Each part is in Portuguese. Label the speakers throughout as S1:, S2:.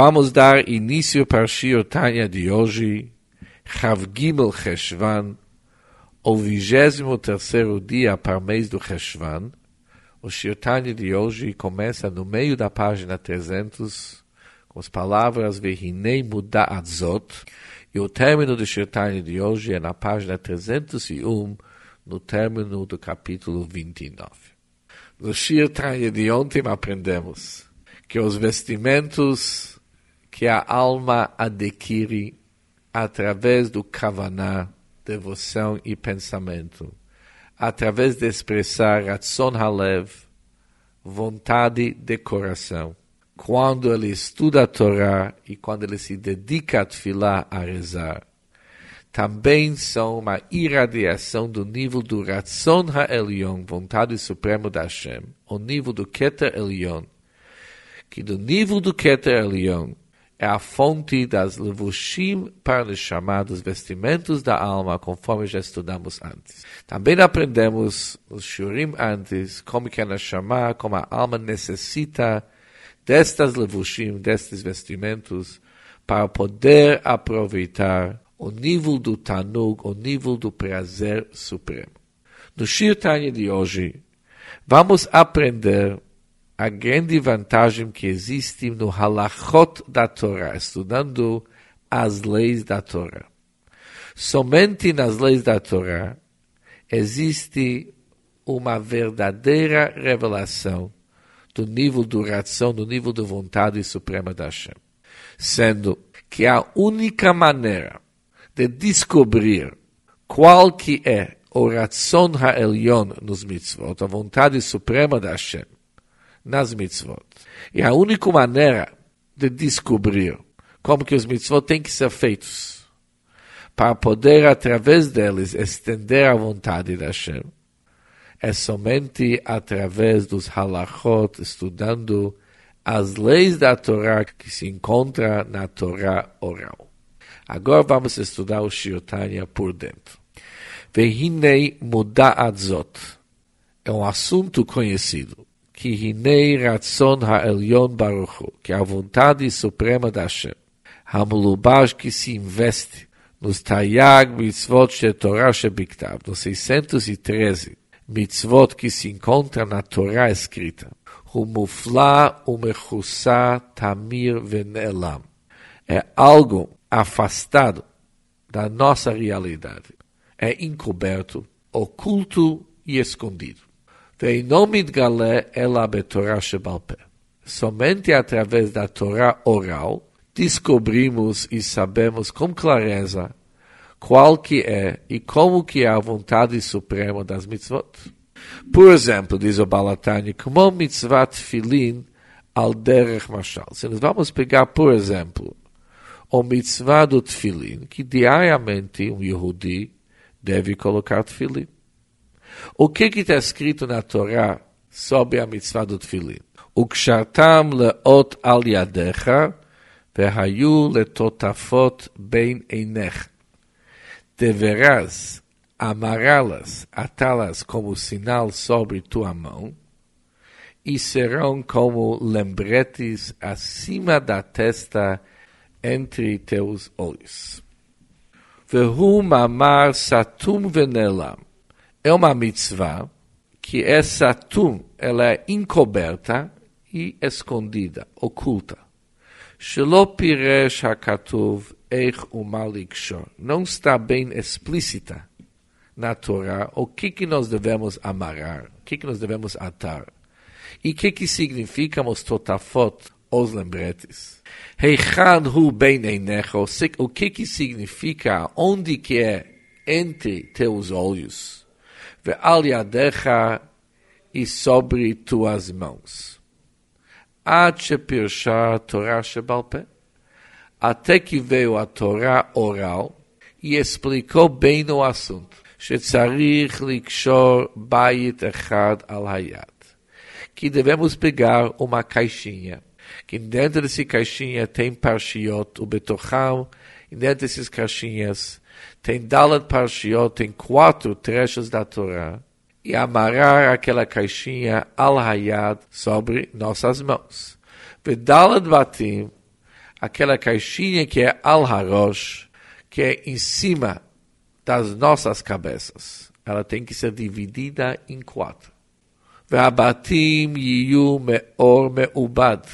S1: Vamos dar início para o Shir Tanya de hoje, Chav Gimel Cheshvan, o vigésimo terceiro dia para o mês do Cheshvan. O Shir Tanya de hoje começa no meio da página 300, com as palavras Vehinei Muda'at Zot, e o término do Shir Tanya de hoje é na página 301, no término do capítulo 29. No Shir Tanya de ontem aprendemos que os vestimentos que a alma adquire através do kavaná, devoção e pensamento, através de expressar Ratzon Halev, vontade de coração. Quando ele estuda a Torá e quando ele se dedica a tefilá a rezar, também são uma irradiação do nível do Ratzon HaElyon, vontade suprema da Hashem, o nível do Keter Elyon, que do nível do Keter Elyon é a fonte das levushim para os chamados vestimentos da alma, conforme já estudamos antes. Também aprendemos os shurim antes, como que é na chamar, como a alma necessita destas levushim, destes vestimentos, para poder aproveitar o nível do tanug, o nível do prazer supremo. No Shir Tanya de hoje, vamos aprender a grande vantagem que existe no halachot da Torá, estudando as leis da Torá. Somente nas leis da Torá existe uma verdadeira revelação do nível do ração, do nível de vontade suprema da Hashem. Sendo que a única maneira de descobrir qual que é o ração ha'elyon nos mitzvot, a vontade suprema da Hashem, nas mitzvot. E a única maneira de descobrir como que os mitzvot têm que ser feitos para poder, através deles, estender a vontade da Hashem, é somente através dos halachot, estudando as leis da Torá que se encontra na Torá oral. Agora vamos estudar o Shiotanya por dentro. Vehinei muda'at zot. É um assunto conhecido que hinei ratzon ha'elyon baruchu, que é a vontade suprema da Hashem, hamulubash que se investe nos tayag mitzvot she Torah shebiktav, nos 613 mitzvot que se encontra na Torá escrita, humufla umechusa tamir venelam, é algo afastado da nossa realidade, é encoberto, oculto e escondido. Somente através da Torá oral descobrimos e sabemos com clareza qual que é e como que é a vontade suprema das mitzvot. Por exemplo, diz o Balatani, como mitzvat filin al derech mashal. Se nós vamos pegar, por exemplo, o mitzvah do tefilin, que diariamente um Yehudi deve colocar tefilin. O que está escrito na Torá sobre a mitzvah do tefilin? וקשרתם לאות על ידיך, והיו לטוטפות בין עיניך. Deverás amarrá-las, atá-las como sinal sobre tua mão, e serão como lembretes acima da testa entre teus olhos. Vehu mamar satum venelam é uma mitzvah que essa tum ela é encoberta e escondida, oculta. Não está bem explícita na Torá o que, que nós devemos amarrar, o que, que nós devemos atar. E o que, que significa os totafot, os lembretes. O que, que significa, onde que é entre teus olhos ve'al yadecha e sobre tuas mãos. Ad shepirsha a Torá shebalpé, até que veio a Torá oral e explicou bem o assunto. שצריך לקשור בית אחד על היד. Que devemos pegar uma caixinha, que dentro dessa caixinha tem parshiot, o betocham, e dentro dessas caixinhas tem Dalet Parshiot, tem quatro trechos da Torá, e amarrar aquela caixinha al hayad sobre nossas mãos. Dalet Batim, aquela caixinha que é al harosh, que é em cima das nossas cabeças. Ela tem que ser dividida em quatro. Ve'abatim yiyu me'or me'ubad.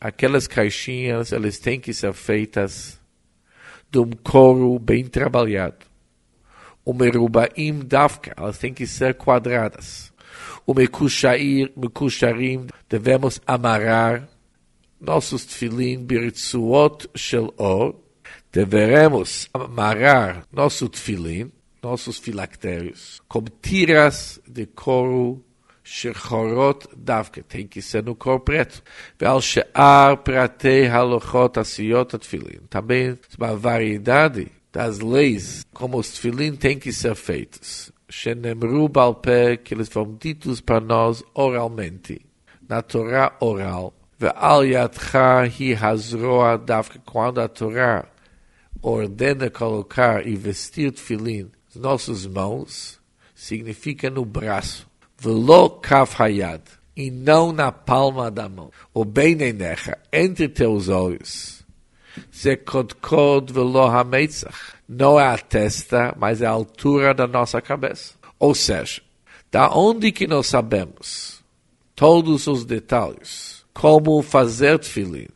S1: Aquelas caixinhas, elas têm que ser feitas de um couro bem trabalhado. O merubaim davka, elas têm que ser quadradas. O mekusharim, devemos amarrar nossos tefilim birtsuot shel or, deveremos amarrar nosso tefilim, nossos filactérios, com tiras de couro שחורות דווקא, tem que ser no cor preto. ועל שאר פרטי הלוחות עשיות התפילין. Também uma variedade das leis como os tefilin têm que ser feitos. שנאמרו בעל פה, que eles foram ditos para nós oralmente, na Torá oral. ועל ידך היא הזרוע דווקא, quando a Torá ordena colocar e vestir tefilin nas nossas mãos, significa no braço. Velo kaf hayad, e não na palma da mão. O bem nenecha, entre teus olhos. Ze kodkod velo hametzach. Não é a testa, mas é a altura da nossa cabeça. Ou seja, da onde que nós sabemos todos os detalhes, como fazer tefilim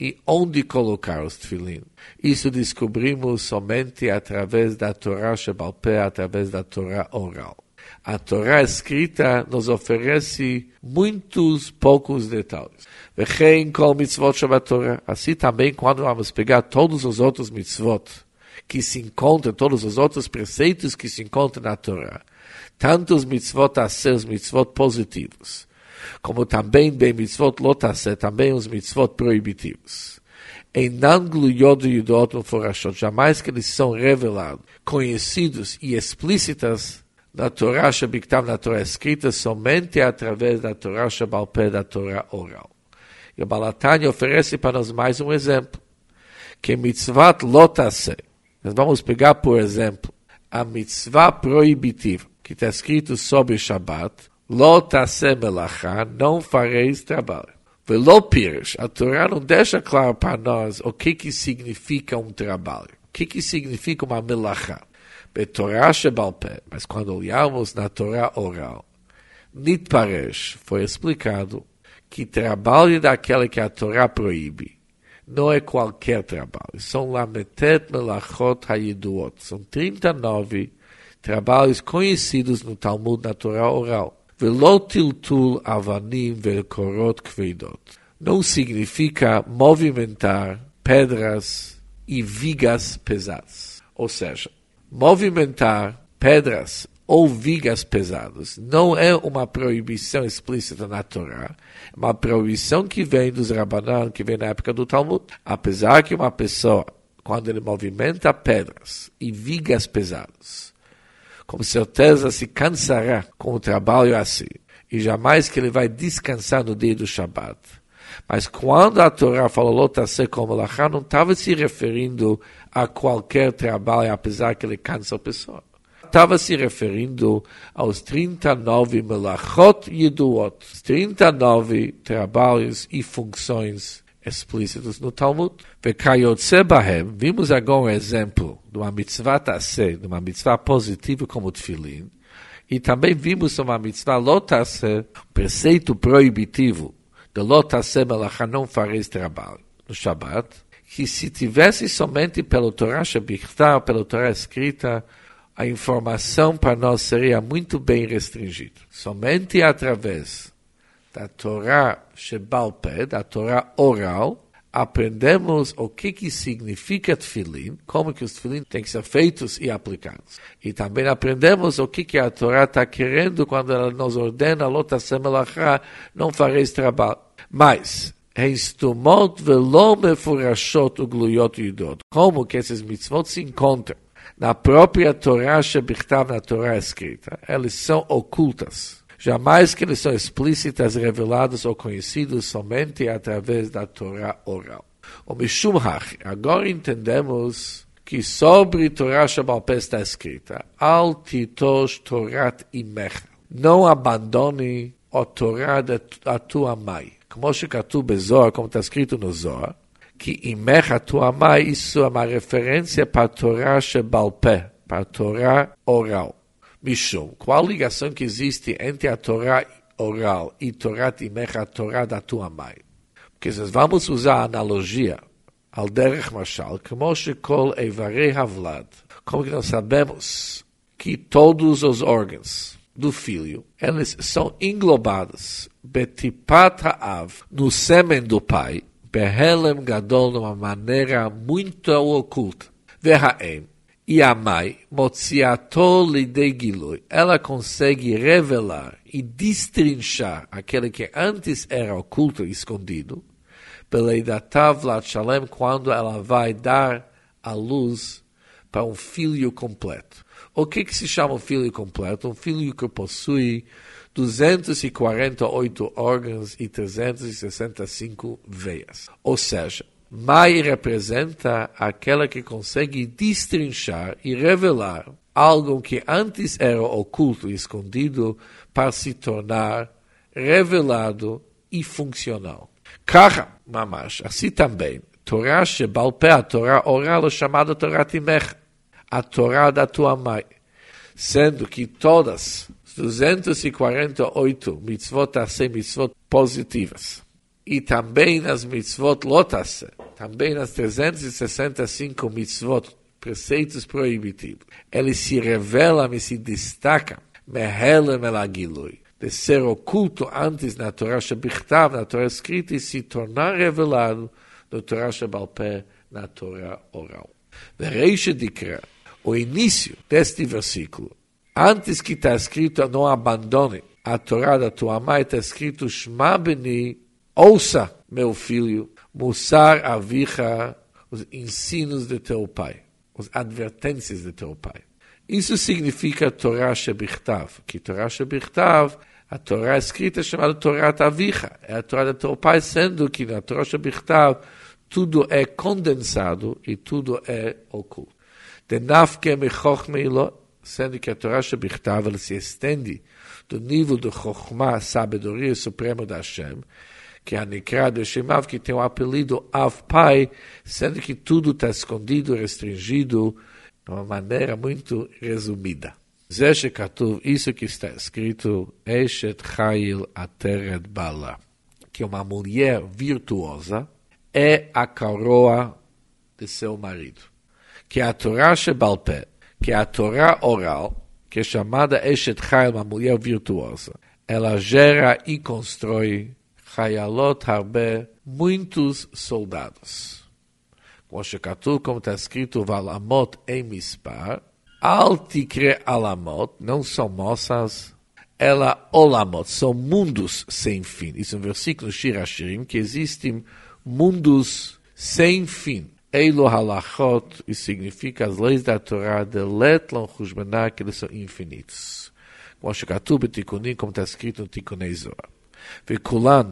S1: e onde colocar os tefilim. Isso descobrimos somente através da Torá Shebalpé, através da Torá oral a Torá escrita nos oferece muitos poucos detalhes. Assim também, quando vamos pegar todos os outros mitzvot que se encontram, todos os outros preceitos que se encontram na Torá, tanto os mitzvot a ser os mitzvot positivos, como também bem mitzvot lot a ser, também os mitzvot proibitivos. Einam gluyod yudot forashot, jamais que eles são revelados, conhecidos e explícitas da Torá Shabiktav, na Torá escrita, somente através da Torá Shabalpé, da Torá oral. E o Balatani oferece para nós mais um exemplo, que mitzvat lotase. Nós vamos pegar, por exemplo, a mitzvah proibitiva, que está escrito sobre Shabbat, lotase melachá, não fareis trabalho. Velo pirish, a Torá não deixa claro para nós o que, que significa um trabalho, o que, que significa uma melachá. Mas quando olhamos na Torá oral, Nitparesh foi explicado que trabalho daquele que a Torá proíbe não é qualquer trabalho, são Lametet Melachot Hayiduot, são 39 trabalhos conhecidos no Talmud na Torá oral. Velotiltul avanim velkorot kveidot. Não significa movimentar pedras e vigas pesadas. Ou seja, movimentar pedras ou vigas pesadas não é uma proibição explícita na Torá, é uma proibição que vem dos Rabanan, que vem na época do Talmud. Apesar que uma pessoa, quando ele movimenta pedras e vigas pesadas, com certeza se cansará com o trabalho assim, e jamais que ele vai descansar no dia do Shabat. Mas quando a Torá falou Lotase como Lachá, não estava se referindo a qualquer trabalho, apesar que ele cansa a pessoa. Estava se referindo aos 39 melachot yeduot, 39 trabalhos e funções explícitos no Talmud. Bahem, vimos agora um exemplo de uma mitzvah tase, de uma mitzvah positiva como tefilin, e também vimos uma mitzvah lotase, preceito proibitivo, de lotase melachá, não fareis trabalho, no Shabbat, que se tivesse somente pelo Torá Shabichtar, pelo Torá escrita, a informação para nós seria muito bem restringida. Somente através da Torá Shebalpé, da Torá oral, aprendemos o que, que significa tefilin, como que os tefilin têm que ser feitos e aplicados. E também aprendemos o que, que a Torá está querendo quando ela nos ordena, lota semelachá, não fareis trabalho. Mas, Heistumot velo mefurashot ugluyot yudot. Como que esses mitzvot se encontram na própria Torá Shebichtav, na Torá escrita. Eles são ocultas. Jamais que eles são explícitas, reveladas ou conhecidos somente através da Torá oral. O Mishum Hach, agora entendemos que sobre Torá Shabalpé está escrita Al titosh Torat imecha. Não abandone a Torá da tua mãe. Como está escrito no Zohar, que imecha tua mãe, isso é uma referência para a Torá Shebalpé, para a Torá oral. Mishum, qual a ligação que existe entre a Torá oral e Torá imecha, a Torá da tua mãe? Porque nós vamos usar a analogia al derech mashal, como shekol evarei havlad, como que nós sabemos que todos os órgãos, do filho, eles são englobados betipat ha'av, no sêmen do pai, behelem gadol, de uma maneira muito oculta. Verraem, e a mãe, motziato lidei gilui, ela consegue revelar e destrinchar aquele que antes era oculto e escondido, quando ela vai dar a luz para um filho completo. O que, que se chama um filho completo? Um filho que possui 248 órgãos e 365 veias. Ou seja, Mai representa aquela que consegue destrinchar e revelar algo que antes era oculto e escondido para se tornar revelado e funcional. Kara, mamash, assim também, Torá Shebalpé, a Torá oral, é chamada Torá Timech, a Torá da tua mãe, sendo que todas 248 mitzvot a mitzvot positivas. E também nas mitzvot lotas, também nas 365 mitzvot, preceitos proibitivos. Ele se revela e se destaca, mehelem el agilui, de ser oculto antes na Torá Shebichtav, na Torá escrita, e se tornar revelado no Torá Shebalpé, na Torá oral. Vereixa dikra, o início deste versículo, Antes que está escrito, não abandone a Torá da tua mãe, está escrito, Shma beni, ouça, meu filho, Musar avicha, os ensinos de teu pai, as advertências de teu pai. Isso significa Torá Shebichtav, que Torá Shebichtav, a Torá escrita é chamada Torá Tavicha, é a Torá do teu pai, sendo que na Torá Shebichtav tudo é condensado e tudo é oculto. De nafke mechochmeilo, sendo que a Torá Shebichtav ela se estende do nível de Chokhmah, sabedoria suprema da Hashem, que é a Nikra de Shemav, que tem o apelido Av Pai, sendo que tudo está escondido, restringido, de uma maneira muito resumida. Zeshe Katuv, isso que está escrito, Eshet Chayil Ateret Bala, que uma mulher virtuosa é a coroa de seu marido que a Torá Shebalpé, que é a Torá oral, que é chamada Eshet Chayel, uma mulher virtuosa. Ela gera e constrói Hayalot Harbe, muitos soldados. Como Shekatu, como está escrito, Valamot em Mispar, Altikre Alamot, não são moças, ela Olamot, são mundos sem fim. Isso é um versículo Shir Hashirim, que existem mundos sem fim. Eilu halachot, e significa as leis da Torá de Letlon Hushbaná, que eles são infinitos. Como está escrito no Tikunei Zohar.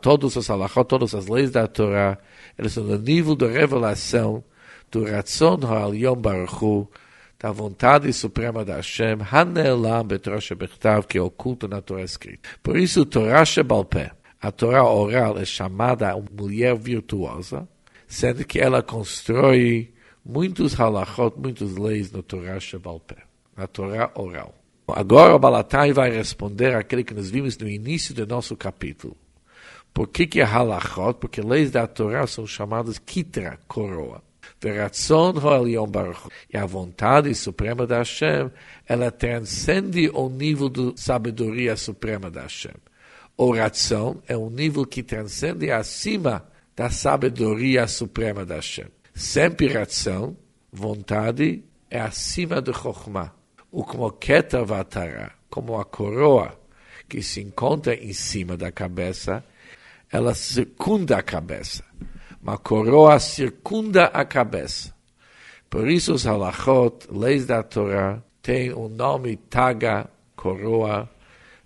S1: Todos os halachot, todas as leis da Torá, eles são no nível de revelação do Ratzon Ha'al Baruch da vontade suprema da Hashem, Hanelam betorah shebechtav, que é oculto na Torá escrita. Por isso, Torá Shebalpé, a Torá oral é chamada mulher virtuosa, sendo que ela constrói muitos halachot, muitas leis no Torá Shebalpé, na Torá oral. Agora o Balatai vai responder aquele que nós vimos no início do nosso capítulo. Por que, que é halachot? Porque leis da Torá são chamadas kitra, coroa. Baruch. E a vontade suprema da Hashem, ela transcende o nível de sabedoria suprema da Hashem. Oração é um nível que transcende acima da sabedoria suprema da Hashem. Sempre ração, vontade, é acima de Chokhmah. O como Keter Vatara, como a coroa que se encontra em cima da cabeça, ela circunda a cabeça. Uma coroa circunda a cabeça. Por isso os halachot, leis da Torá, têm o nome Taga, coroa,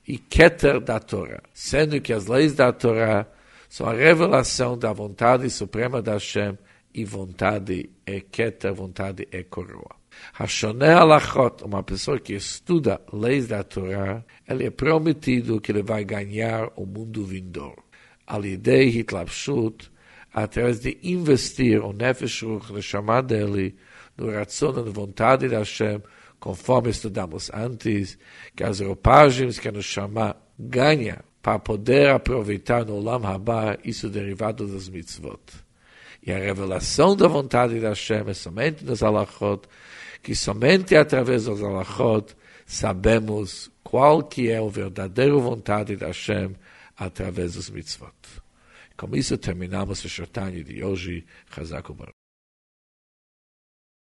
S1: e Keter da Torá, sendo que as leis da Torá são a revelação da vontade suprema da Hashem e vontade é Keter, vontade é coroa. Hashoné Alachot, uma pessoa que estuda leis da Torá, ele é prometido que ele vai ganhar o mundo vindouro. Alidei Hitlapshut, através de investir o Nefesh Ruch, Neshama dele, no ração e na vontade de Hashem, conforme estudamos antes, que as roupagens que a Neshama ganha para poder aproveitar no Olam Haba, isso derivado das mitzvot. E a revelação da vontade de Hashem é somente nas alachot, que somente através das alachot sabemos qual que é a verdadeira vontade de Hashem através dos mitzvot. Com isso terminamos o Shortani de hoje. Chazak